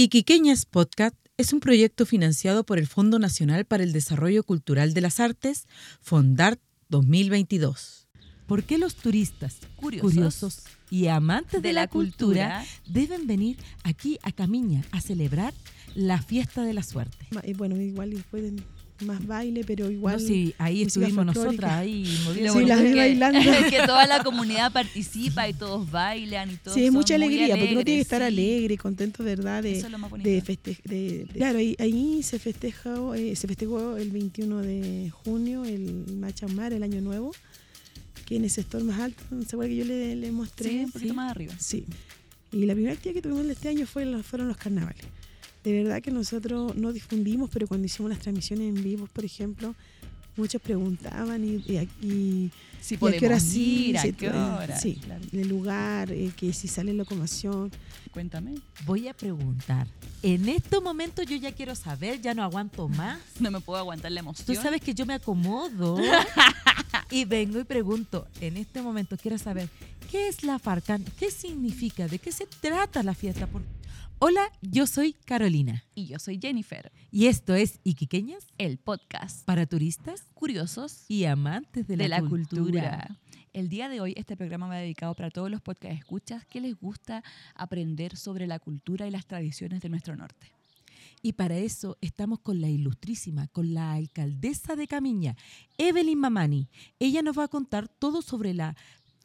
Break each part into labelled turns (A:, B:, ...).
A: Iquiqueñas Podcast es un proyecto financiado por el Fondo Nacional para el Desarrollo Cultural de las Artes, FONDART 2022. ¿Por qué los turistas,
B: Curiosos.
A: curiosos y amantes de,
B: De
A: la,
B: la
A: cultura,
B: cultura.
A: deben venir aquí a Camiña a celebrar la fiesta de la suerte?
C: Bueno, igual de más baile, pero igual.
A: No, sí, ahí estuvimos nosotras, ahí moviendo
C: Sí, las bailando.
B: que toda la comunidad participa y todos bailan y todos
C: Sí, es mucha alegría, porque uno tiene que estar
B: sí.
C: alegre, contento, ¿verdad? De,
B: Eso es lo más bonito.
C: de feste- de- de- claro, ahí, ahí se festejó, eh, se festejó el 21 de junio el Machamar, el Año Nuevo, que en el sector más alto, ¿se acuerda que yo le, le mostré?
B: Sí, un poquito más arriba.
C: Sí. Y la primera actividad que tuvimos este año fue los- fueron los carnavales. De verdad que nosotros no difundimos, pero cuando hicimos las transmisiones en vivo, por ejemplo, muchos preguntaban y, y, y-
B: Si
C: y a qué hora sí,
B: ir, a
C: sí,
B: qué
C: eh,
B: hora.
C: sí,
B: Claro.
C: el lugar, eh, que si sale locomoción.
B: Cuéntame.
A: Voy a preguntar. En estos momentos yo ya quiero saber, ya no aguanto más.
B: No me puedo aguantar la
A: Tú
B: emoción.
A: sabes que yo me acomodo y vengo y pregunto, en este momento quiero saber, ¿qué es la Farcan? ¿Qué significa? ¿De qué se trata la fiesta? Por- Hola, yo soy Carolina
B: Y yo soy Jennifer,
A: y esto es Iquiqueñas
B: el podcast.
A: para turistas
B: Curiosos
A: y amantes de,
B: de,
A: la,
B: la,
A: cultura.
B: cultura. El día de hoy este programa va dedicado para todos los podcast escuchas que les gusta aprender sobre la cultura y las tradiciones de nuestro norte.
A: Y para eso estamos con la ilustrísima, con la alcaldesa de Camiña, Evelyn Mamani. Ella nos va a contar todo sobre la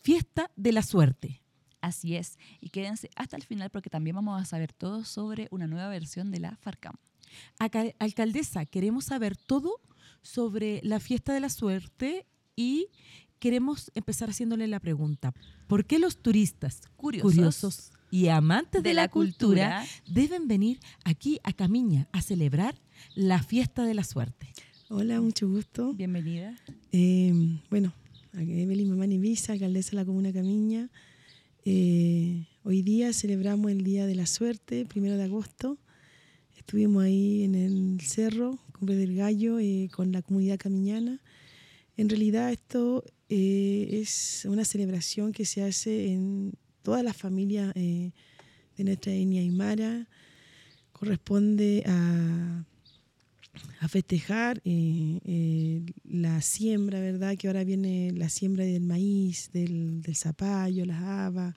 A: fiesta de la suerte.
B: Así es, y quédense hasta el final porque también vamos a saber todo sobre una nueva versión de la Farcam.
A: Alcaldesa, queremos saber todo sobre la fiesta de la suerte y queremos empezar haciéndole la pregunta, ¿por qué los turistas
B: Curiosos,
A: curiosos y amantes de, la, cultura, deben venir aquí a Camiña a celebrar la fiesta de la suerte?
C: Hola, mucho gusto.
B: Bienvenida.
C: Eh, bueno, Evelyn Mamani Visa, alcaldesa de la Comuna Camiña. Eh, hoy día celebramos el Día de la Suerte, primero de agosto. Estuvimos ahí en el cerro, Cumbre del Gallo, eh, con la comunidad camiñana. En realidad esto eh, es una celebración que se hace en todas las familias eh, de nuestra etnia aymara. Corresponde a, a festejar eh, eh, la siembra, ¿verdad? Que ahora viene la siembra del maíz, del, del zapallo, las habas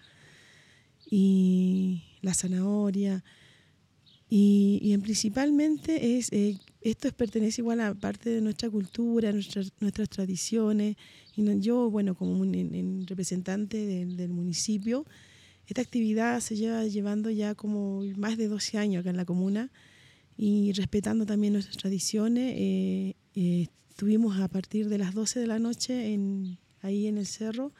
C: y la zanahoria. Y, y en principalmente es, eh, esto es, pertenece igual a parte de nuestra cultura, nuestras, nuestras tradiciones. Y no- yo, bueno, como en representante del, del municipio, esta actividad se lleva llevando ya como más de 12 años acá en la comuna y respetando también nuestras tradiciones. eh, eh, estuvimos a partir de las 12 de la noche en, ahí en el cerro,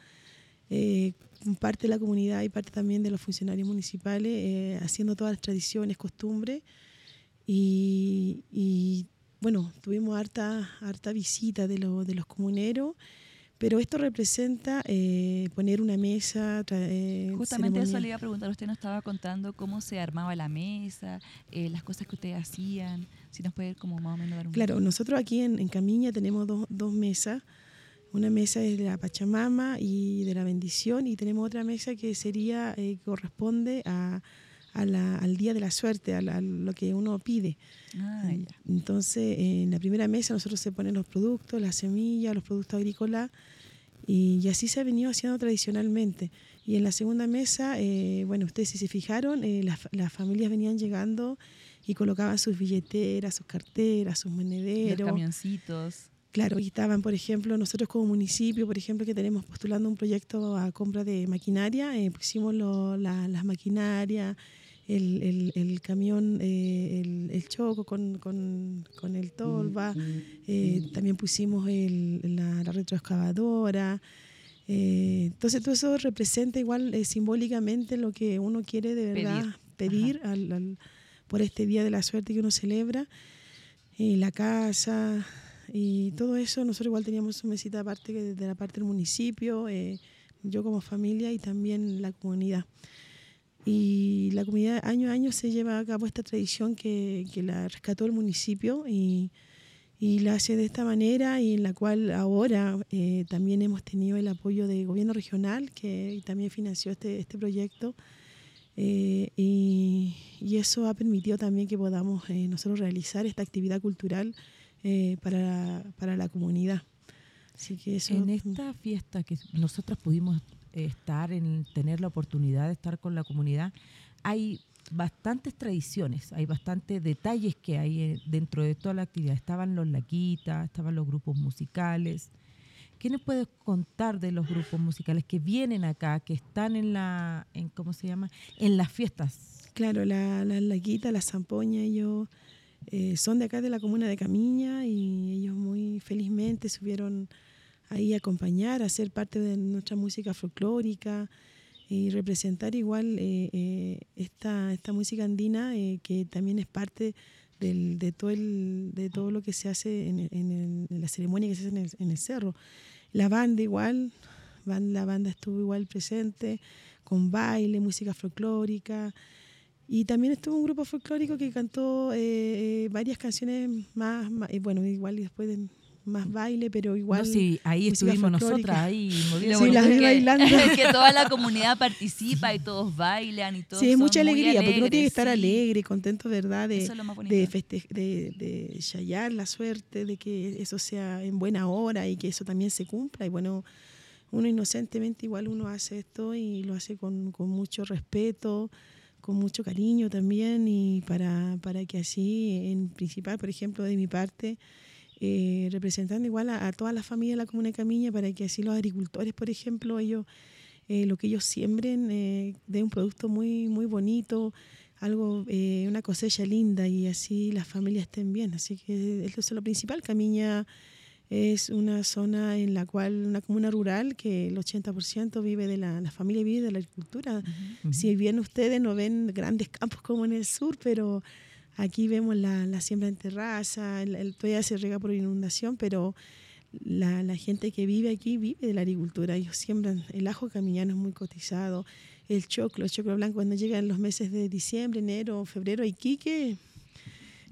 C: eh, parte de la comunidad y parte también de los funcionarios municipales, eh, haciendo todas las tradiciones, costumbres. Y, y, bueno, tuvimos harta, harta visita de, lo- de los comuneros, pero esto representa eh, poner una mesa. tra- eh,
B: Justamente eso le iba a preguntar. Usted nos estaba contando cómo se armaba la mesa, eh, las cosas que ustedes hacían. Si nos puede como más o menos dar un...
C: Claro, nosotros aquí en, en Camiña tenemos dos, dos mesas. Una mesa es de la Pachamama y de la bendición y tenemos otra mesa que sería, eh, corresponde a, a la- al día de la suerte, a, la- a lo que uno pide.
B: Ah, ya.
C: Entonces, en la primera mesa nosotros se ponen los productos, las semillas, los productos agrícolas y, y así se ha venido haciendo tradicionalmente. Y en la segunda mesa, eh, bueno, ustedes si se fijaron, eh, las, las familias venían llegando y colocaban sus billeteras, sus carteras, sus
B: Los
C: monederos.
B: camioncitos.
C: Claro, y estaban, por ejemplo, nosotros como municipio, por ejemplo, que tenemos postulando un proyecto a compra de maquinaria, eh, pusimos lo- la- las maquinarias, el, el- el camión, eh, el, el choco con, con- con el tolva, eh, también pusimos el- la, la retroexcavadora. eh, entonces todo eso representa igual eh, simbólicamente lo que uno quiere de verdad pedir, al- al- por este Día de la Suerte que uno celebra. La casa y todo eso, nosotros igual teníamos una mesita aparte de la parte del municipio, eh, yo como familia y también la comunidad. Y la comunidad año a año se lleva a cabo esta tradición que, que la rescató el municipio y, y la hace de esta manera y en la cual ahora eh, también hemos tenido el apoyo del gobierno regional que también financió este, este proyecto Eh, y, y eso ha permitido también que podamos eh, nosotros realizar esta actividad cultural para, para la comunidad. Así que eso,
A: En esta fiesta que nosotros pudimos estar, en tener la oportunidad de estar con la comunidad, hay bastantes tradiciones, hay bastantes detalles que hay eh, dentro de toda la actividad. Estaban los laquitas, estaban los grupos musicales. ¿Qué nos puedes contar de los grupos musicales que vienen acá, que están en la, en, ¿cómo se llama? En las fiestas.
C: Claro, la, la laquita, la zampoña, ellos eh, son de acá de la comuna de Camiña y ellos muy felizmente subieron ahí a acompañar, a ser parte de nuestra música folclórica y representar igual eh, eh, esta, esta música andina eh, que también es parte del, de, todo el, de todo lo que se hace en, en la ceremonia que se hace en el, en el cerro. La banda igual, la banda estuvo igual presente, con baile, música folclórica. Y también estuvo un grupo folclórico que cantó eh, eh, varias canciones más, más- eh, bueno, igual y después de más baile, pero igual...
A: No, sí, ahí estuvimos nosotras, ahí moviendo
C: Sí, las
B: que-
C: bailando.
B: que toda la comunidad participa y todos bailan y todos
C: Sí, es mucha alegría, porque uno tiene que estar
B: sí.
C: alegre, contento, ¿verdad? De,
B: Eso es lo más bonito.
C: de, de, de la suerte, de que eso sea en buena hora y que eso también se cumpla. Y bueno, uno inocentemente igual uno hace esto y lo hace con, con mucho respeto, con mucho cariño también y para, para que así, en principal, por ejemplo, de mi parte, eh, representando igual a, a toda la familia de la Comuna de Camiña, para que así los agricultores, por ejemplo, ellos eh, lo que ellos siembren eh, dé un producto muy, muy bonito, algo, eh, una cosecha linda y así las familias estén bien. Así que eso es lo principal. Camiña es una zona en la cual, una comuna rural, que el 80% vive de la, la familia vive de la agricultura. Si bien ustedes no ven grandes campos como en el sur, pero aquí vemos la, la siembra en terraza, el, el- todavía se rega por inundación, pero la, la gente que vive aquí vive de la agricultura. Ellos siembran el ajo camillano es muy cotizado, el choclo, el choclo blanco cuando llegan los meses de diciembre, enero, febrero, Iquique,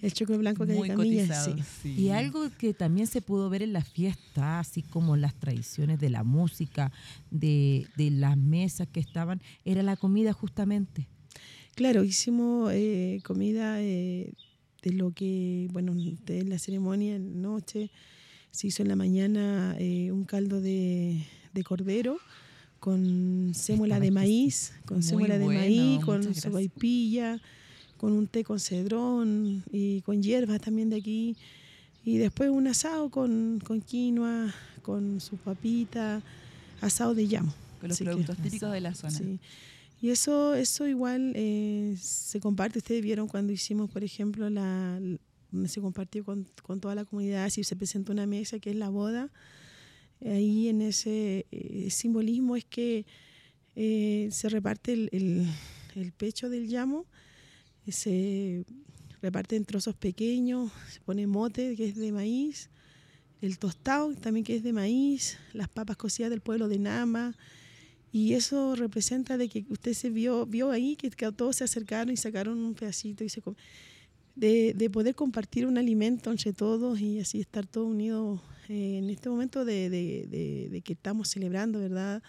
C: el choclo blanco de
B: Muy
C: Camilla,
B: cotizado,
C: sí.
B: sí.
A: Y algo que también se pudo ver en la fiesta, así como las tradiciones de la música, de, de las mesas que estaban, era la comida justamente.
C: Claro, hicimos eh, comida eh, de lo que, bueno, de la ceremonia en la noche. Se hizo en la mañana eh, un caldo de, de cordero con sémola de maíz, con sémola de
B: bueno,
C: maíz,
B: muchas
C: con
B: gracias.
C: sopaipilla, con un té con cedrón y con hierbas también de aquí. Y después un asado con, con quinoa, con su papita, asado de llamo.
B: Con los
C: Así que-
B: productos típicos de la zona.
C: Sí. Y eso, eso igual eh, se comparte. Ustedes vieron cuando hicimos, por ejemplo, la, se compartió con, con toda la comunidad, si se presentó una mesa que es la boda. Ahí en ese eh, simbolismo es que eh, se reparte el, el- el pecho del llamo, se reparte en trozos pequeños, se pone mote que es de maíz, el tostado también que es de maíz, las papas cocidas del pueblo de Nama, y eso representa de que usted se vio, vio ahí que, todos se acercaron y sacaron un pedacito y se de, de poder compartir un alimento entre todos y así estar todos unidos eh, en este momento de- de que estamos celebrando, ¿verdad?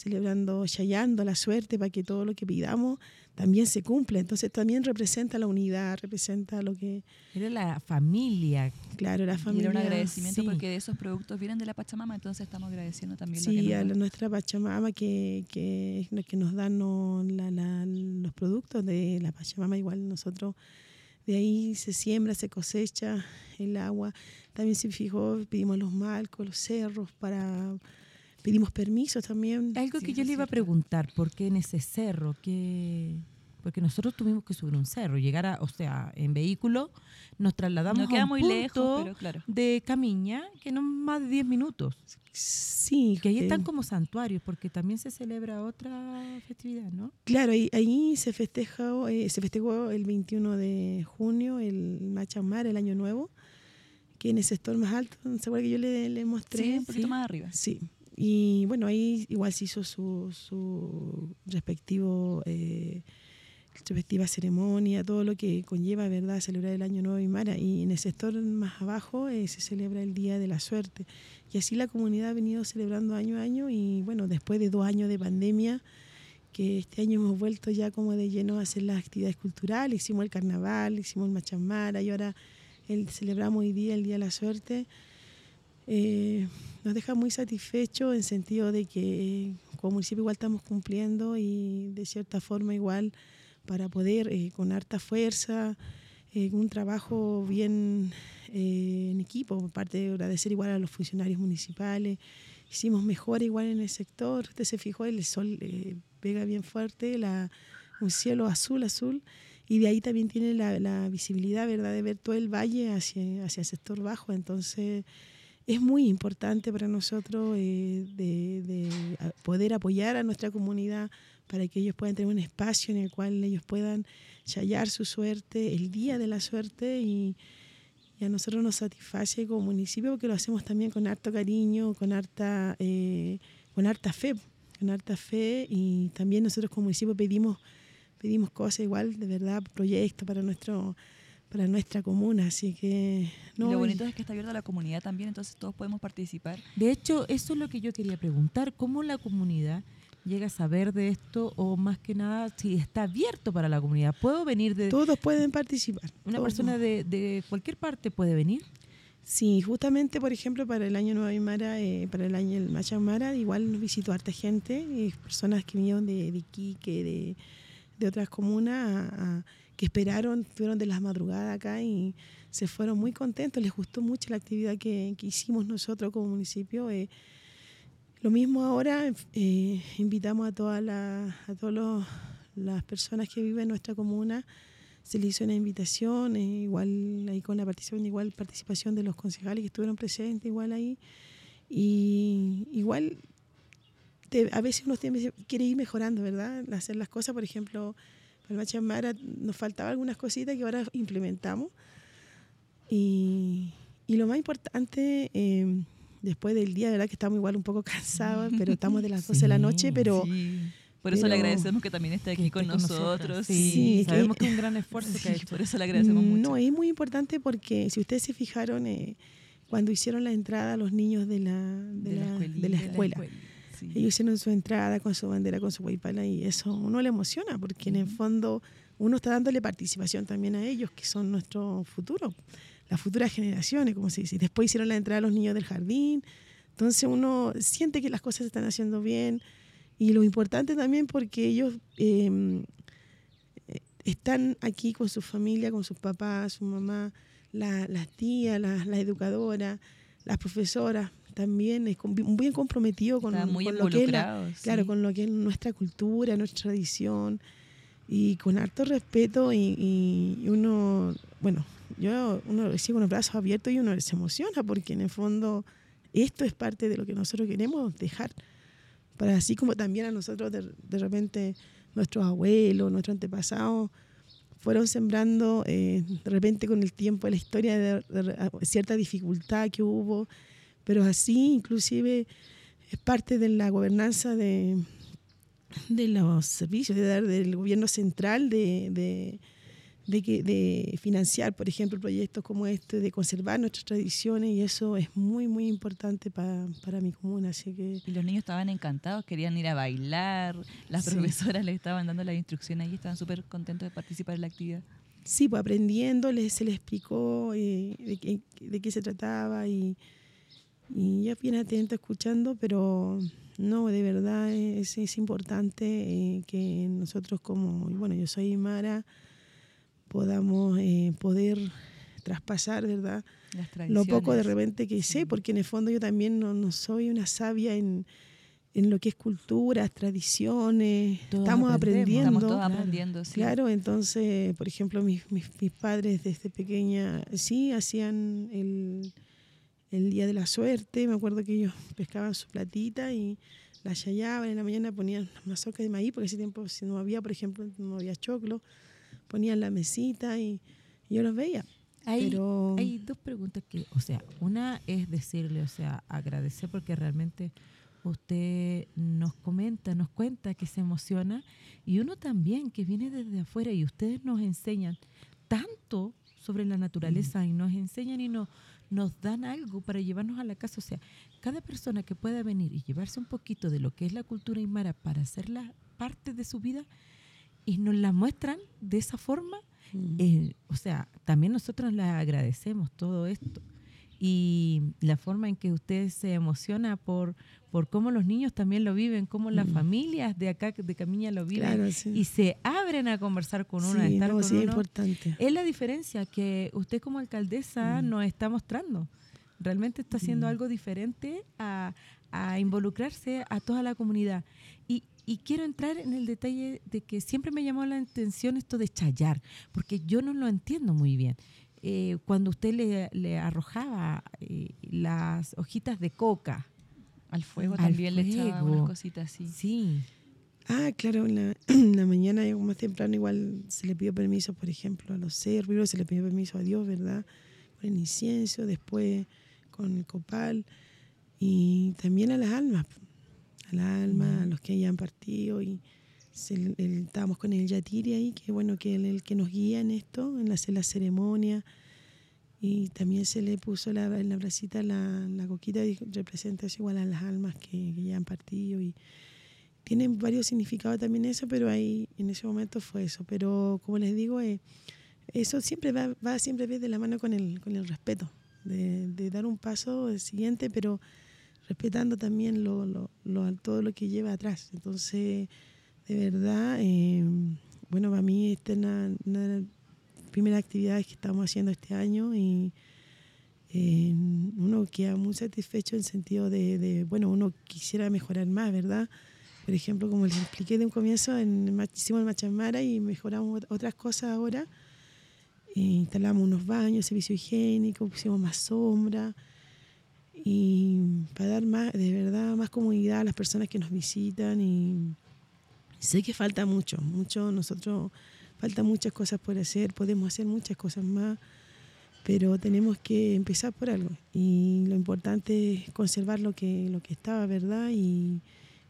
C: Celebrando, chayando la suerte para que todo lo que pidamos también se cumpla. Entonces también representa la unidad, representa lo que,
A: Era la familia.
C: claro, la familia.
B: era un agradecimiento
C: sí.
B: porque de esos productos vienen de la Pachamama, entonces estamos agradeciendo también lo que
C: Sí,
B: nos
C: a la- nuestra Pachamama que, que nos dan no, la- la- los productos de la Pachamama, igual nosotros de ahí se siembra, se cosecha el agua. También se fijó, pedimos los malcos, los cerros, para pedimos permisos también.
A: Algo
B: Sí,
A: que yo le iba a preguntar, ¿por qué en ese cerro? ¿Qué? Porque nosotros tuvimos que subir un cerro, llegar a, o sea, en vehículo, nos trasladamos
B: No
A: a
B: queda
A: un
B: muy
A: punto
B: lejos, pero claro.
A: de Camiña, que no más de 10 minutos.
C: Sí,
A: Que ahí
C: eh,
A: están como santuarios, porque también se celebra otra festividad, ¿no?
C: Claro, ahí, ahí se festejó, eh, se festejó el 21 de junio el Machamar, el Año Nuevo, que en el sector más alto, ¿se acuerda que yo le, le mostré?
B: Sí, un poquito
A: sí.
B: más arriba.
C: Sí, y bueno, ahí igual se hizo su, su respectivo, eh, respectiva ceremonia, todo lo que conlleva, ¿verdad?, celebrar el Año Nuevo Aymara. Y en el sector más abajo eh, se celebra el Día de la Suerte. Y así la comunidad ha venido celebrando año a año y bueno, después de dos años de pandemia, que este año hemos vuelto ya como de lleno a hacer las actividades culturales, hicimos el carnaval, hicimos el machamara y ahora el, celebramos hoy día el Día de la Suerte, eh, nos deja muy satisfechos en sentido de que como municipio igual estamos cumpliendo y de cierta forma igual para poder eh, con harta fuerza, eh, un trabajo bien en equipo, por parte de agradecer igual a los funcionarios municipales, hicimos mejor igual en el sector, usted se fijó, el sol pega bien fuerte, la, un cielo azul, azul, y de ahí también tiene la, visibilidad, ¿verdad?, de ver todo el valle hacia, hacia el sector bajo. Entonces, es muy importante para nosotros eh, de, poder apoyar a nuestra comunidad para que ellos puedan tener un espacio en el cual ellos puedan hallar su suerte, el día de la suerte y, a nosotros nos satisface como municipio porque lo hacemos también con harto cariño, con harta, eh, con harta fe, con harta fe y también nosotros como municipio pedimos pedimos cosas igual, de verdad, proyectos para nuestro para nuestra comuna, así que...
B: No, lo bonito es que está abierto a la comunidad también, entonces todos podemos participar.
A: De hecho, eso es lo que yo quería preguntar, ¿cómo la comunidad llega a saber de esto o más que nada si está abierto para la comunidad? ¿Puedo venir de...?
C: Todos pueden participar.
A: ¿Una persona de, de, cualquier parte puede venir?
C: Sí, justamente, por ejemplo, para el año Nueva Aymara, eh, para el año el Machamara, igual nos visitó harta gente, eh, personas que vinieron de, de Iquique, de de otras comunas que esperaron, estuvieron de las madrugadas acá y se fueron muy contentos, les gustó mucho la actividad que, hicimos nosotros como municipio. Eh, lo mismo ahora, eh, invitamos a todas las a todos las personas que viven en nuestra comuna, se les hizo una invitación, eh, igual ahí con la participación, igual participación de los concejales que estuvieron presentes, igual ahí. Y igual a veces uno quiere ir mejorando, ¿verdad? Hacer las cosas, por ejemplo, el Machamara nos faltaban algunas cositas que ahora implementamos. Y, y lo más importante, eh, después del día, ¿verdad? Que estamos igual un poco cansados, pero estamos de las 12 de la noche, pero...
B: Por eso le agradecemos que también esté aquí con, nosotros.
A: Sí, sabemos que, es un gran esfuerzo que ha hecho.
B: Por eso le agradecemos mucho.
C: No, es muy importante porque si ustedes se fijaron, eh, cuando hicieron la entrada a los niños de la, de, la, de la, escuela ellos hicieron su entrada con su bandera, con su guaypala y eso uno le emociona porque en el fondo uno está dándole participación también a ellos, que son nuestro futuro, las futuras generaciones, como se dice. Después hicieron la entrada a los niños del jardín, entonces uno siente que las cosas se están haciendo bien. Y lo importante también porque ellos em, están aquí con su familia, con sus papás, su mamá, las tías, las la educadoras, las profesoras, también es muy comprometido con,
B: muy
C: lo que es claro, con lo que es nuestra cultura, nuestra tradición y con harto respeto y, uno, bueno, yo uno recibe con los brazos abiertos y uno se emociona porque en el fondo esto es parte de lo que nosotros queremos dejar para así como también a nosotros de, de repente nuestros abuelos, nuestros antepasados fueron sembrando eh, de repente con el tiempo la historia de, cierta dificultad que hubo pero así inclusive es parte de la gobernanza de, de los servicios, de, del gobierno central, de, de, de, financiar, por ejemplo, proyectos como este, de conservar nuestras tradiciones y eso es muy, muy importante para, para mi comuna. Así que...
B: Y los niños estaban encantados, querían ir a bailar, las profesoras les estaban dando las instrucciones y estaban súper contentos de participar en la actividad.
C: Sí, pues aprendiendo, se les explicó eh, de, qué, de qué se trataba y y ya bien atento escuchando, pero no, de verdad es, es importante eh, que nosotros como, bueno, yo soy Mara, podamos eh, poder traspasar, ¿verdad? Lo poco de repente que sé, porque en el fondo yo también no, no soy una sabia en, en, lo que es cultura, tradiciones, estamos aprendiendo.
B: Estamos todos aprendiendo, sí.
C: Claro, entonces, por ejemplo, mis, mis, mis padres desde pequeña sí hacían el el día de la suerte, me acuerdo que ellos pescaban su platita y la hallaban, en la mañana ponían las mazorcas de maíz, porque ese tiempo si no había, por ejemplo, no había choclo, ponían la mesita y, yo los veía.
A: Hay, hay dos preguntas que, o sea, una es decirle, o sea, agradecer porque realmente usted nos comenta, nos cuenta que se emociona y uno también que viene desde afuera y ustedes nos enseñan tanto sobre la naturaleza y nos enseñan y nos, nos dan algo para llevarnos a la casa. O sea, cada persona que pueda venir y llevarse un poquito de lo que es la cultura aymara para hacerla parte de su vida y nos la muestran de esa forma,
C: Mm.
A: eh, o sea, también nosotros les agradecemos todo esto. Y la forma en que usted se emociona por, por cómo los niños también lo viven, cómo las
C: Mm.
A: familias de acá, de Camiña, lo viven.
C: Claro, sí.
A: Y se abren a conversar con uno, a
C: sí,
A: estar
C: no,
A: con
C: sí, es importante.
A: Es la diferencia que usted como alcaldesa
C: Mm.
A: nos está mostrando. Realmente está haciendo
C: Mm.
A: algo diferente a, a involucrarse a toda la comunidad. Y, y quiero entrar en el detalle de que siempre me llamó la atención esto de chayar, porque yo no lo entiendo muy bien. Eh, cuando usted le, le arrojaba eh, las hojitas de coca,
B: Al fuego
A: Al
B: también le echaba unas cositas así.
A: sí,
C: Ah, claro, en la, en la mañana, yo más temprano, igual se le pidió permiso, por ejemplo, a los cerros, primero se le pidió permiso a Dios, ¿verdad? Con el incienso, después con el copal y también a las almas, a las almas, a los que hayan partido y el- estábamos con el Yatiri ahí, que bueno, que él el que nos guía en esto, en hacer la ceremonia y también se le puso la, en la bracita la, la coquita y representa eso igual a las almas que, que ya han partido y tienen varios significados también eso, pero ahí en ese momento fue eso. Pero como les digo, eh, eso siempre va, va siempre de la mano con el, con el respeto, de, de dar un paso siguiente, pero respetando también lo, lo, lo- todo lo que lleva atrás. Entonces, de verdad, eh, bueno, para mí esta es una, de las primeras actividades que estamos haciendo este año y eh, uno queda muy satisfecho en sentido de, bueno, uno quisiera mejorar más, ¿verdad? Por ejemplo, como les expliqué de un comienzo, en, hicimos el Machamara y mejoramos ot- otras cosas ahora. Eh, instalamos unos baños, servicio higiénico, pusimos más sombra. Y para dar más, de verdad, más comodidad a las personas que nos visitan. Y sé que falta mucho, mucho. Nosotros, falta muchas cosas por hacer, podemos hacer muchas cosas más, pero tenemos que empezar por algo. Y lo importante es conservar lo que, lo que estaba, ¿verdad? Y,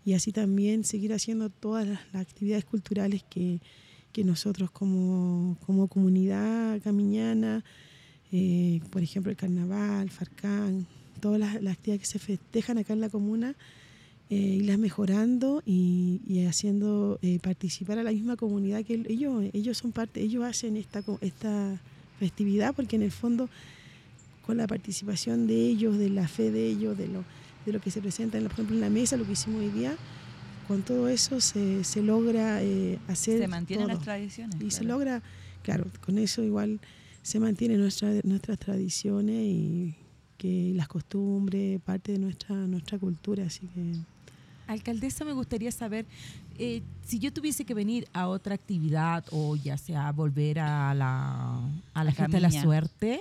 C: y así también seguir haciendo todas las, actividades culturales que, que nosotros como, como comunidad camiñana, eh, por ejemplo el carnaval, Farcán, todas las, las actividades que se festejan acá en la comuna, eh, irlas mejorando y, y haciendo eh, participar a la misma comunidad que ellos, ellos son parte, ellos hacen esta, esta festividad porque en el fondo con la participación de ellos, de la fe de ellos, de lo, de lo que se presenta, en por ejemplo, en la mesa, lo que hicimos hoy día, con todo eso se, se logra eh, hacer
B: Se mantienen
C: todo.
B: las tradiciones.
C: Y se logra, claro, con eso igual se mantienen nuestra, nuestras tradiciones y que las costumbres, parte de nuestra, nuestra cultura, así que...
A: Alcaldesa, me gustaría saber eh, si yo tuviese que venir a otra actividad o ya sea volver a la, a la
B: A
A: fiesta de la suerte,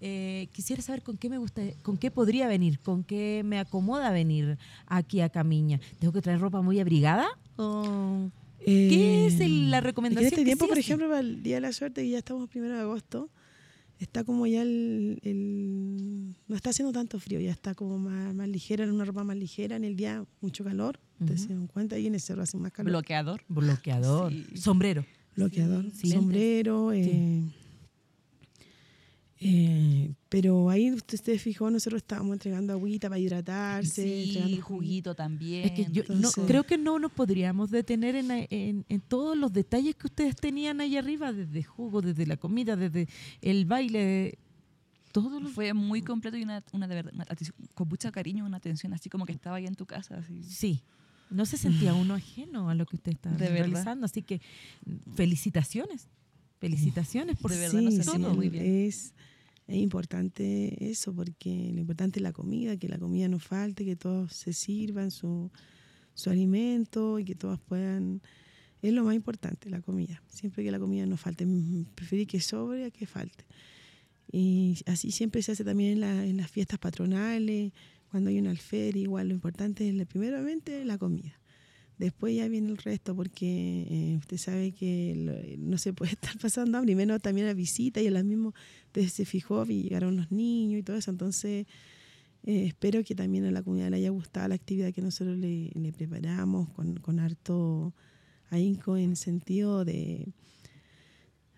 A: eh, quisiera saber con qué me gusta, con qué podría venir, con qué me acomoda venir aquí a Camiña. ¿Tengo que traer ropa muy abrigada? ¿O ¿Qué es el- la
C: es que
A: recomendación
C: En este tiempo, por ejemplo, para el Día de la Suerte, que ya estamos primero de agosto, está como ya el, el- no está haciendo tanto frío, ya está como más, más ligera, en una ropa más ligera, en el día mucho calor,
A: Ujú.
C: se dan cuenta, y en el cerro hace más calor.
B: Bloqueador.
A: bloqueador,
B: Sí.
A: sombrero?
C: bloqueador,
A: Sí.
C: sombrero. eh, eh, pero ahí usted se fijó, nosotros estábamos entregando agüita para hidratarse,
B: Sí,
C: entregando
B: juguito también.
A: Es que yo no- creo que no nos podríamos detener en, en- en todos los detalles que ustedes tenían ahí arriba, desde jugo, desde la comida, desde el baile, todos los...
B: Fue muy completo y una, una de verdad, una atención- con mucho cariño, una atención así como que estaba ahí en tu casa. Así.
A: Sí, no se sentía uno ajeno a lo que usted estaba
B: De verdad.
A: realizando, así que felicitaciones, felicitaciones por
B: De verdad
C: sí,
B: muy bien.
C: Es, es importante eso, porque lo importante es la comida, que la comida no falte, que todos se sirvan su, su alimento y que todas puedan... Es lo más importante, la comida. Siempre que la comida no falte. Mm, Preferir que sobre a que falte. Y así siempre se hace también en, la- en las fiestas patronales, cuando hay un alfer, igual lo importante es primeramente la comida. Después ya viene el resto porque eh, usted sabe que lo- no se puede estar pasando hambre, menos también a visita y las mismas, entonces se fijó y llegaron los niños y todo eso, entonces eh, espero que también a la comunidad le haya gustado la actividad que nosotros le, le preparamos con, con harto ahínco en sentido de,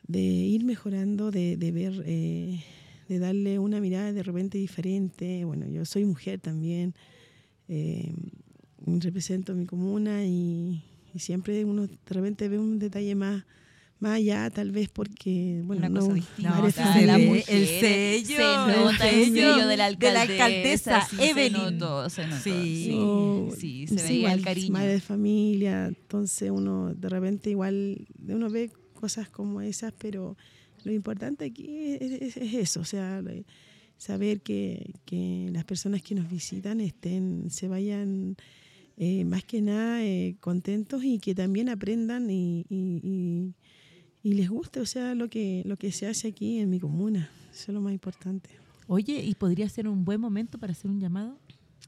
C: de ir mejorando, de, de ver, eh, de darle una mirada de repente diferente. Bueno, yo soy mujer también, eh, represento mi comuna y, y siempre uno de repente ve un detalle más más allá tal vez porque bueno
B: Una cosa
C: no, no
A: el
B: mujer,
A: sello,
B: se
A: el
B: nota el
A: sello
B: de la
A: de la
B: alcaldesa,
A: alcaldesa
B: sí, se
A: Evelyn.
B: notó, se notó,
A: Sí.
B: sí,
C: No,
B: sí, se
C: sí,
B: veía el
C: igual,
B: cariño.
C: madre de familia, entonces uno de repente igual uno ve cosas como esas, pero lo importante aquí es, es- es eso, o sea, saber que, que las personas que nos visitan estén, se vayan eh, más que nada eh, contentos y que también aprendan y, y- y- y les guste, o sea, lo que, lo que se hace aquí en mi comuna, eso es lo más importante.
A: Oye, ¿y podría ser un buen momento para hacer un llamado?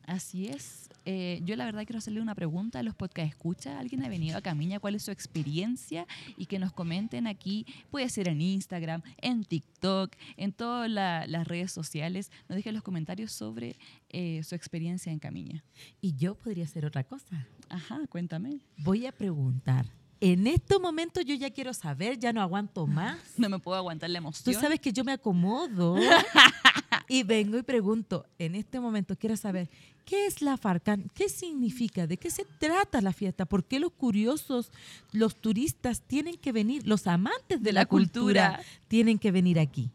B: Así es. Eh, yo la verdad quiero hacerle una pregunta a los podcast escucha. ¿Alguien ha venido a Camiña? ¿Cuál es su experiencia? Y que nos comenten aquí. Puede ser en Instagram, en TikTok, en todas la- las redes sociales. Nos dejen los comentarios sobre eh, su experiencia en Camiña.
A: Y yo podría hacer otra cosa.
B: Ajá, cuéntame.
A: Voy a preguntar. En estos momentos yo ya quiero saber, ya no aguanto más.
B: No me puedo aguantar la
A: Tú
B: emoción.
A: sabes que yo me acomodo y vengo y pregunto, en este momento quiero saber, ¿qué es la Farcán? ¿Qué significa? ¿De qué se trata la fiesta? ¿Por qué los curiosos, los turistas tienen que venir, los amantes de, la, cultura, tienen que venir aquí?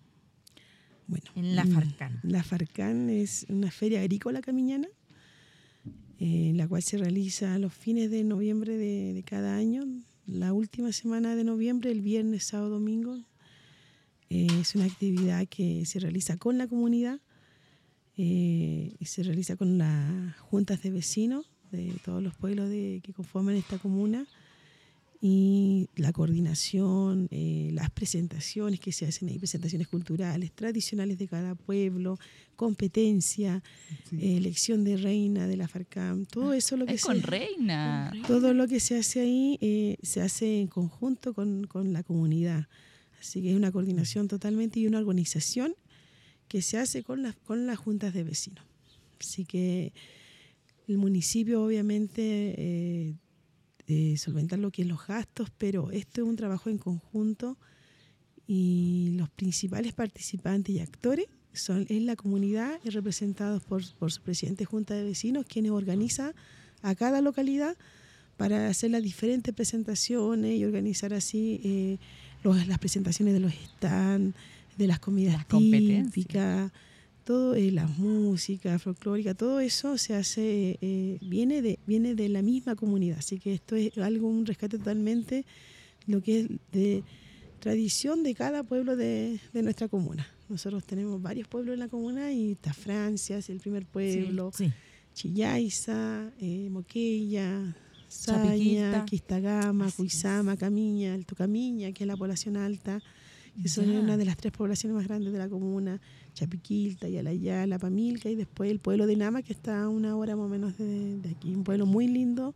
C: Bueno,
A: En la
C: mm,
A: Farcán.
C: La Farcán es una feria agrícola camiñana, eh, la cual se realiza a los fines de noviembre de, de cada año, la última semana de noviembre, el viernes, sábado, domingo. Eh, es una actividad que se realiza con la comunidad eh, y se realiza con las juntas de vecinos de todos los pueblos de- que conforman esta comuna y la coordinación, eh, las presentaciones que se hacen ahí, presentaciones culturales, tradicionales de cada pueblo, competencia, eh, elección de reina de la FARCAM, todo eso lo que
B: es
C: se,
B: con Reina.
C: todo lo que se hace ahí eh, se hace en conjunto con, con la comunidad. Así que es una coordinación totalmente y una organización que se hace con las, con las juntas de vecinos. Así que el municipio obviamente eh, eh, solventar lo que es los gastos, pero esto es un trabajo en conjunto y los principales participantes y actores son es la comunidad y representados por, por su presidente de junta de vecinos, quienes organiza a cada localidad para hacer las diferentes presentaciones y organizar así eh, los- las presentaciones de los stands, de las comidas
B: Las
C: típicas, todo, eh, la música folclórica, todo eso se hace, eh, viene, de, viene de la misma comunidad. Así que esto es algo, un rescate totalmente lo que es de tradición de cada pueblo de, de nuestra comuna. Nosotros tenemos varios pueblos en la comuna y está Francia, es el primer pueblo,
A: Sí.
C: Chillaiza, eh, Moquella, Saña. Quistagama, Cuizama, Camiña, Alto Camiña, que es la población alta, que son una de las tres poblaciones más grandes de la comuna, Chapiquilta, Yalayala, Pamilca y después el pueblo de Nama, que está a una hora más o menos de, de aquí, un pueblo muy lindo.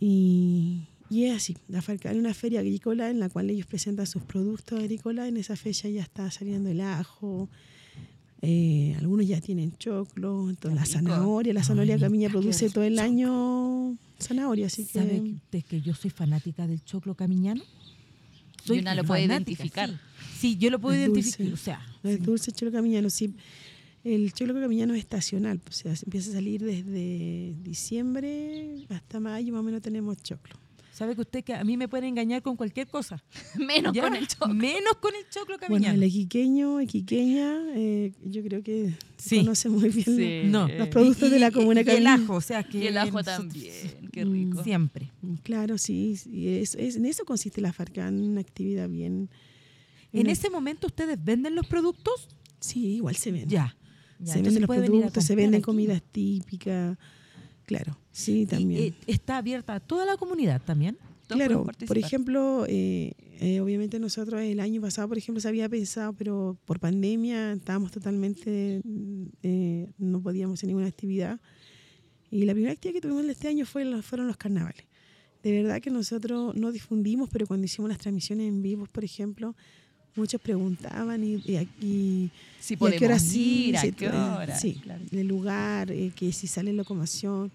C: Y, y es así, la Farcán es una feria agrícola en la cual ellos presentan sus productos agrícolas, en esa fecha ya está saliendo el ajo, eh, algunos ya tienen choclo, entonces la zanahoria, la zanahoria
A: qué
C: produce todo el año zanahoria, así
A: ¿Sabe
C: que
A: que, usted que yo soy fanática del choclo camiñano?
B: Y una lo puede identificar.
A: Sí, Sí, yo lo puedo
C: Es
A: identificar.
C: dulce.
A: O sea,
C: es dulce choclo camiñano, sí. El choclo camiñano es estacional, o sea, se empieza a salir desde diciembre hasta mayo, más o menos tenemos choclo.
A: Sabe que usted que a mí me puede engañar con cualquier cosa.
B: Menos
A: ¿ya?
B: con el choclo.
A: Menos con el choclo
C: Bueno,
A: camiñano.
C: el iquiqueño, iquiqueña, eh, yo creo que
A: Sí.
C: conoce muy bien
B: Sí.
A: No,
C: los productos de la comuna
A: y, y el ajo, o sea que
B: Y el ajo
A: nosotros-
B: también. Qué
C: Mm,
B: rico.
A: Siempre.
C: Claro, sí, sí, es, es- en eso consiste la Farcán, una actividad bien...
A: En ese momento ustedes venden los productos,
C: Sí, igual se vende.
A: ya. ya,
C: se
A: entonces
C: venden los productos, se venden comidas típicas, claro, sí,
A: Y,
C: también.
A: está abierta a toda la comunidad también.
C: Claro, por ejemplo, eh, eh, obviamente nosotros el año pasado, por ejemplo, se había pensado, pero por pandemia estábamos totalmente, eh, no podíamos hacer ninguna actividad. Y la primera actividad que tuvimos este año fue, fueron los carnavales. De verdad que nosotros no difundimos, pero cuando hicimos las transmisiones en vivo, por ejemplo, muchos preguntaban y, y, y-
B: Si
C: y a
B: podemos
C: qué hora sí,
B: ir, a qué
C: eh,
B: hora.
C: sí,
B: claro.
C: el lugar, eh, que si sale locomoción.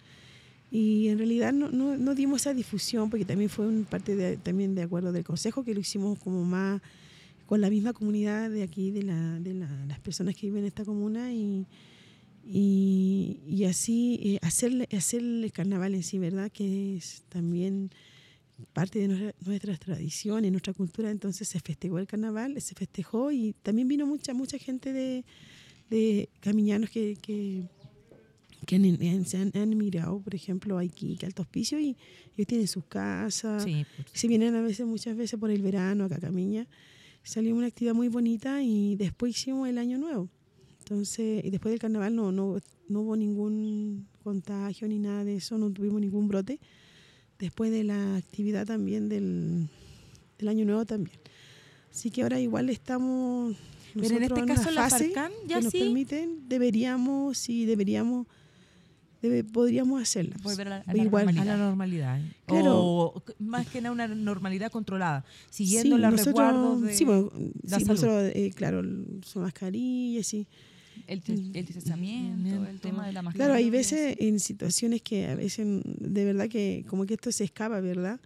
C: Y en realidad no, no, no dimos esa difusión porque también fue un parte de, también de acuerdo del consejo que lo hicimos como más con la misma comunidad de aquí, de, la, de la- las personas que viven en esta comuna y, y, y así eh, hacer, hacer el carnaval en sí, ¿verdad? Que es también parte de nuestra- nuestras tradiciones, nuestra cultura. Entonces se festejó el carnaval, se festejó y también vino mucha, mucha gente de, de camiñanos que, que, que han, han- se han, han emigrado, por ejemplo, a Iquique, Alto Hospicio, y ellos tienen sus casas.
A: Sí,
C: Se vienen a veces, muchas veces por el verano acá a Camiña. Salió una actividad muy bonita y después hicimos el año nuevo. Entonces, y después del carnaval no, no, no hubo ningún contagio ni nada de eso, no tuvimos ningún brote. Después de la actividad también del, del año nuevo también. Así que ahora igual estamos
A: Pero en este
C: una
A: caso la
C: fase
A: Farcán ya
C: que nos
A: sí
C: permiten, deberíamos, sí, deberíamos, debe- podríamos hacerla.
B: Volver a la, a la
C: igual,
A: a
B: normalidad.
A: la normalidad.
C: Claro.
A: O más que nada una normalidad controlada, siguiendo
C: Sí,
A: los
C: nosotros-
A: resguardos de
C: sí, bueno,
A: la
C: sí,
A: salud.
C: nosotros, eh, claro, su mascarilla, sí.
B: El, el distanciamiento, el tema de la mascarilla.
C: Claro, hay veces en situaciones que a veces de verdad que como que esto se escapa, ¿verdad?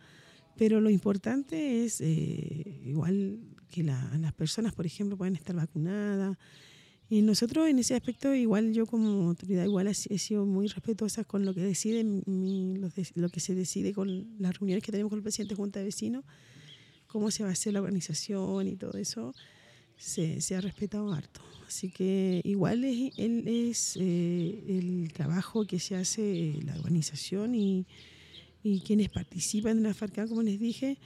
C: Pero lo importante es eh, igual que la- las personas, por ejemplo, puedan estar vacunadas. Y nosotros en ese aspecto, igual yo como autoridad, igual he sido muy respetuosa con lo que decide lo que se decide con las reuniones que tenemos con el presidente de Junta de Vecinos, cómo se va a hacer la organización y todo eso, se, ha respetado harto. Así que igual es, eh, el trabajo que se hace, eh, la organización y, quienes participan en la FARCAN, como les dije,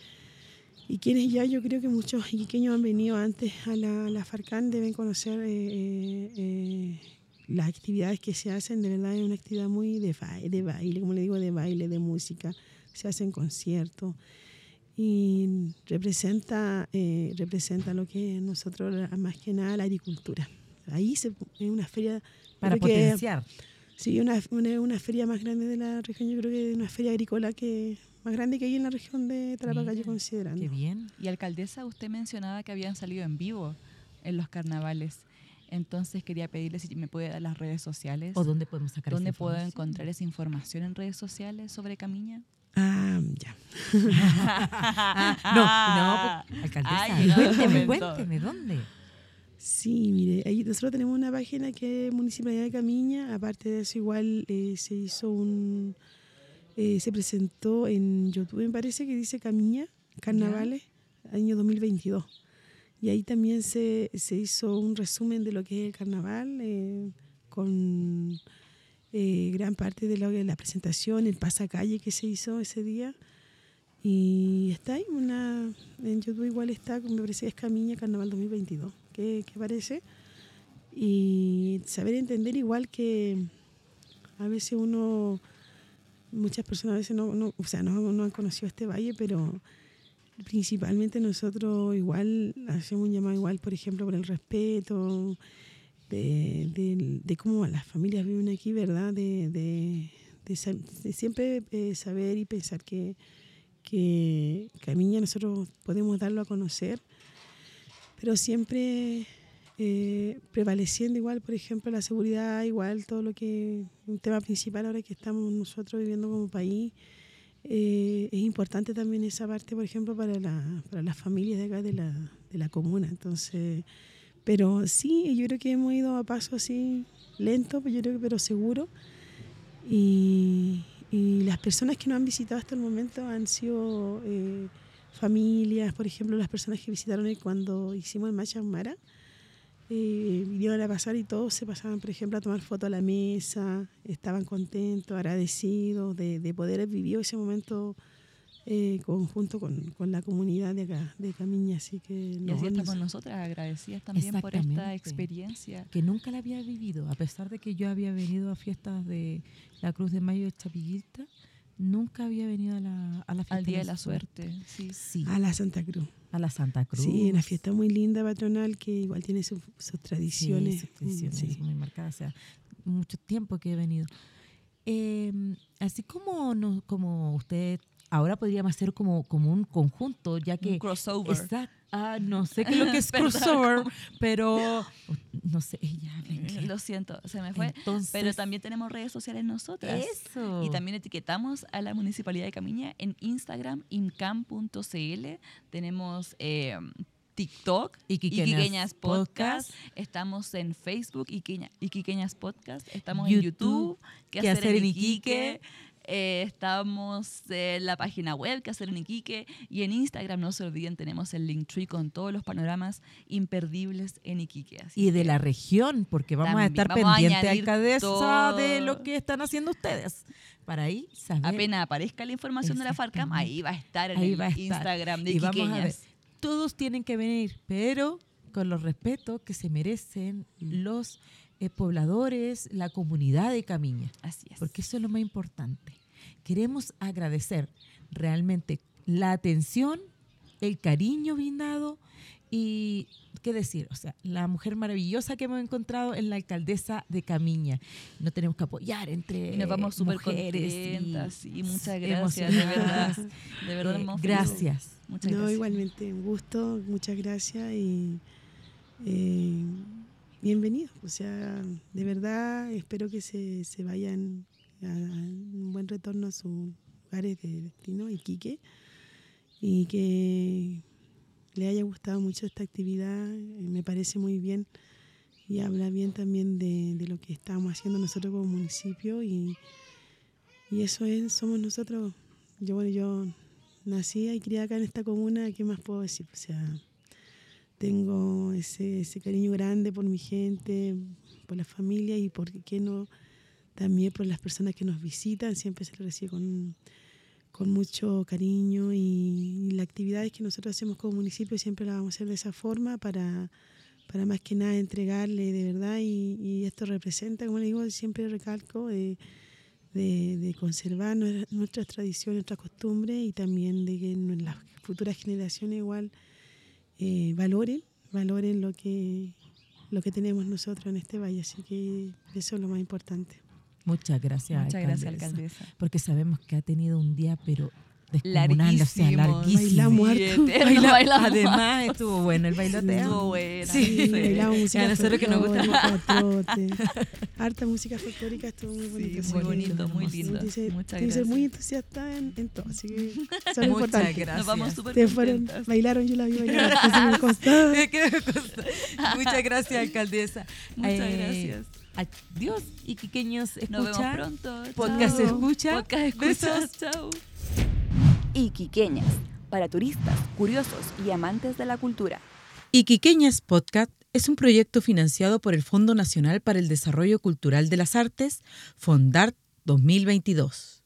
C: y quienes ya yo creo que muchos iquiqueños han venido antes a la, la FARCAN deben conocer eh, las actividades que se hacen, de verdad es una actividad muy de, ba- de baile, como le digo, de baile, de música, se hacen conciertos y representa, eh, representa lo que nosotros, más que nada, la agricultura. Ahí se, es una feria,
A: para
C: creo que-
A: potenciar.
C: sí, una, una, una feria más grande de la región, yo creo que una feria agrícola que más grande que hay en la región de Tarapacá, considerando.
A: Qué bien.
B: Y alcaldesa, usted mencionaba que habían salido en vivo en los carnavales. Entonces quería pedirle si me puede dar las redes sociales.
A: ¿O dónde podemos sacar
B: ¿Dónde
A: esa
B: puedo encontrar esa información en redes sociales sobre Camiña?
C: Ah, ya.
A: No, no, pues, alcaldesa,
B: Ay,
A: cuénteme, cuénteme, ¿dónde?
C: Sí, mire, ahí nosotros tenemos una página que es Municipalidad de Camiña. Aparte de eso, igual eh, se hizo un. eh, se presentó en YouTube, me parece que dice Camiña, Carnavales, año 2022. Y ahí también se, se hizo un resumen de lo que es el carnaval, eh, con eh, gran parte de que- la presentación, el pasacalle que se hizo ese día. Y está ahí, una, en YouTube igual está, me parece que es Camiña Carnaval 2022, que, que aparece. Y saber entender igual que a veces uno, muchas personas a veces no, no, o sea, no, no han conocido este valle, pero principalmente nosotros igual hacemos un llamado igual, por ejemplo, por el respeto, de, de- de cómo las familias viven aquí, ¿verdad? De, de- siempre eh, saber y pensar que, que Camiña nosotros podemos darlo a conocer, pero siempre eh, prevaleciendo igual, por ejemplo, la seguridad, igual todo lo que, un tema principal ahora que estamos nosotros viviendo como país, eh, es importante también esa parte, por ejemplo, para, la, para las familias de acá de la, de la comuna. Entonces, pero sí, yo creo que hemos ido a paso así lento, pero yo creo que pero seguro. Y, y las personas que nos han visitado hasta el momento han sido eh, familias, por ejemplo, las personas que visitaron cuando hicimos el Machangmara. Eh, vinieron a pasar y todos se pasaban, por ejemplo, a tomar foto a la mesa, estaban contentos, agradecidos de, de poder haber vivido ese momento eh, conjunto con, con la comunidad de acá, de Camiña. Así que
B: Y
C: no,
B: así
C: nos-
B: estamos nosotras agradecidas también por esta experiencia.
A: Que nunca la había vivido, a pesar de que yo había venido a fiestas de la Cruz de Mayo de Chapillita, nunca había venido a la, a la fiesta
B: Al Día de la Suerte, sí.
A: Sí,
C: a la Santa Cruz.
A: a la Santa Cruz.
C: Sí, una fiesta muy linda patronal que igual tiene sus, sus tradiciones.
A: Sí, sus tradiciones
C: Sí.
A: muy marcadas. O sea, mucho tiempo que he venido. Eh, así como, no, como usted, ahora podríamos hacer como, como un conjunto, ya que...
B: Un crossover.
A: Exact- ah, no sé qué es lo que es crossover, pero no sé, ella.
B: Lo siento, se me fue.
A: Entonces,
B: Pero también tenemos redes sociales nosotras.
A: eso.
B: Y también etiquetamos a la Municipalidad de Camiña en Instagram, incam.cl. Tenemos eh, TikTok,
A: Iquiqueñas
B: Iquiqueñas Podcast.
A: Podcast.
B: Estamos en Facebook, Iquiqueña- Iquiqueñas Podcast. Estamos
A: YouTube,
B: en YouTube, ¿Qué,
A: ¿Qué
B: hacer, en
A: en
B: Iquique? Eh, estamos en la página web, ¿Qué hacer en Iquique? Y en Instagram, no se olviden, tenemos el Linktree con todos los panoramas imperdibles en Iquique. Así
A: y de
B: que-
A: la región, porque vamos a estar
B: vamos a todo.
A: de lo que están haciendo ustedes. Para ahí saber.
B: apenas aparezca la información de la FARCAM, ahí va a estar en
A: Ahí
B: el
A: va a estar.
B: Instagram de
A: Y vamos a ver,
B: Iquiqueñas.
A: todos tienen que venir, pero con los respetos que se merecen
B: Mm.
A: los eh, pobladores, la comunidad de Camiña.
B: Así es.
A: porque eso es lo más importante. Queremos agradecer realmente la atención, el cariño brindado y, ¿qué decir? O sea, la mujer maravillosa que hemos encontrado en la alcaldesa de Camiña. No tenemos que apoyar entre
B: Y nos vamos súper
A: mujeres
B: contentas.
A: y
B: Sí, muchas gracias, de verdad. De verdad,
A: Eh, gracias.
B: Muchas
C: no,
B: gracias.
C: igualmente, un gusto, muchas gracias y eh, bienvenidos. O sea, de verdad espero que se, se vayan a, un buen retorno a sus lugares de destino, Iquique, y que le haya gustado mucho esta actividad. eh, Me parece muy bien y habla bien también de, de lo que estamos haciendo nosotros como municipio y, y eso es, somos nosotros. Yo, bueno, yo nací y criada acá en esta comuna, ¿qué más puedo decir? O sea, tengo ese, ese cariño grande por mi gente, por la familia y por qué no también por las personas que nos visitan, siempre se les recibe con, con mucho cariño y, las actividades que nosotros hacemos como municipio siempre las vamos a hacer de esa forma para, para más que nada entregarle de verdad y, y esto representa, como le digo, siempre recalco, eh, de, de conservar nue- nuestras tradiciones, nuestras costumbres y también de que nu- las futuras generaciones igual eh, valoren, valoren lo que, lo que tenemos nosotros en este valle. Así que eso es lo más importante.
A: Muchas gracias,
B: Muchas gracias,
A: alcaldesa,
B: alcaldesa.
A: Porque sabemos que ha tenido un día, pero descomunal, o sea,
B: Larguísimo.
A: larguísimo.
C: Bailamos
B: Sí,
A: Baila-
B: bailamos
A: Además, estuvo bueno el bailoteo.
B: Estuvo buena.
A: Sí.
B: sí.
C: bailamos música
A: A nosotros que nos gusta.
C: Harta música folclórica, estuvo muy bonito.
B: Sí, muy bonito, muy lindo.
C: Ser-
B: Muchas gracias.
C: muy entusiasta en, en todo, así que lo
A: Muchas
C: importante.
A: gracias.
B: Nos vamos súper
C: Ustedes fueron, bailaron, yo la vi bailar, así me constaba.
A: ¿Qué me consta? Muchas gracias, alcaldesa.
B: Muchas
A: Eh,
B: gracias.
A: Adiós, iquiqueños,
B: Nos vemos
A: escucha.
B: pronto.
A: Podcast
B: Chao.
A: escucha.
B: Podcast escucha.
A: Besos.
B: Chao.
D: Iquiqueñas, para turistas, curiosos y amantes de la cultura.
E: Iquiqueñas Podcast es un proyecto financiado por el Fondo Nacional para el Desarrollo Cultural de las Artes, FONDART 2022.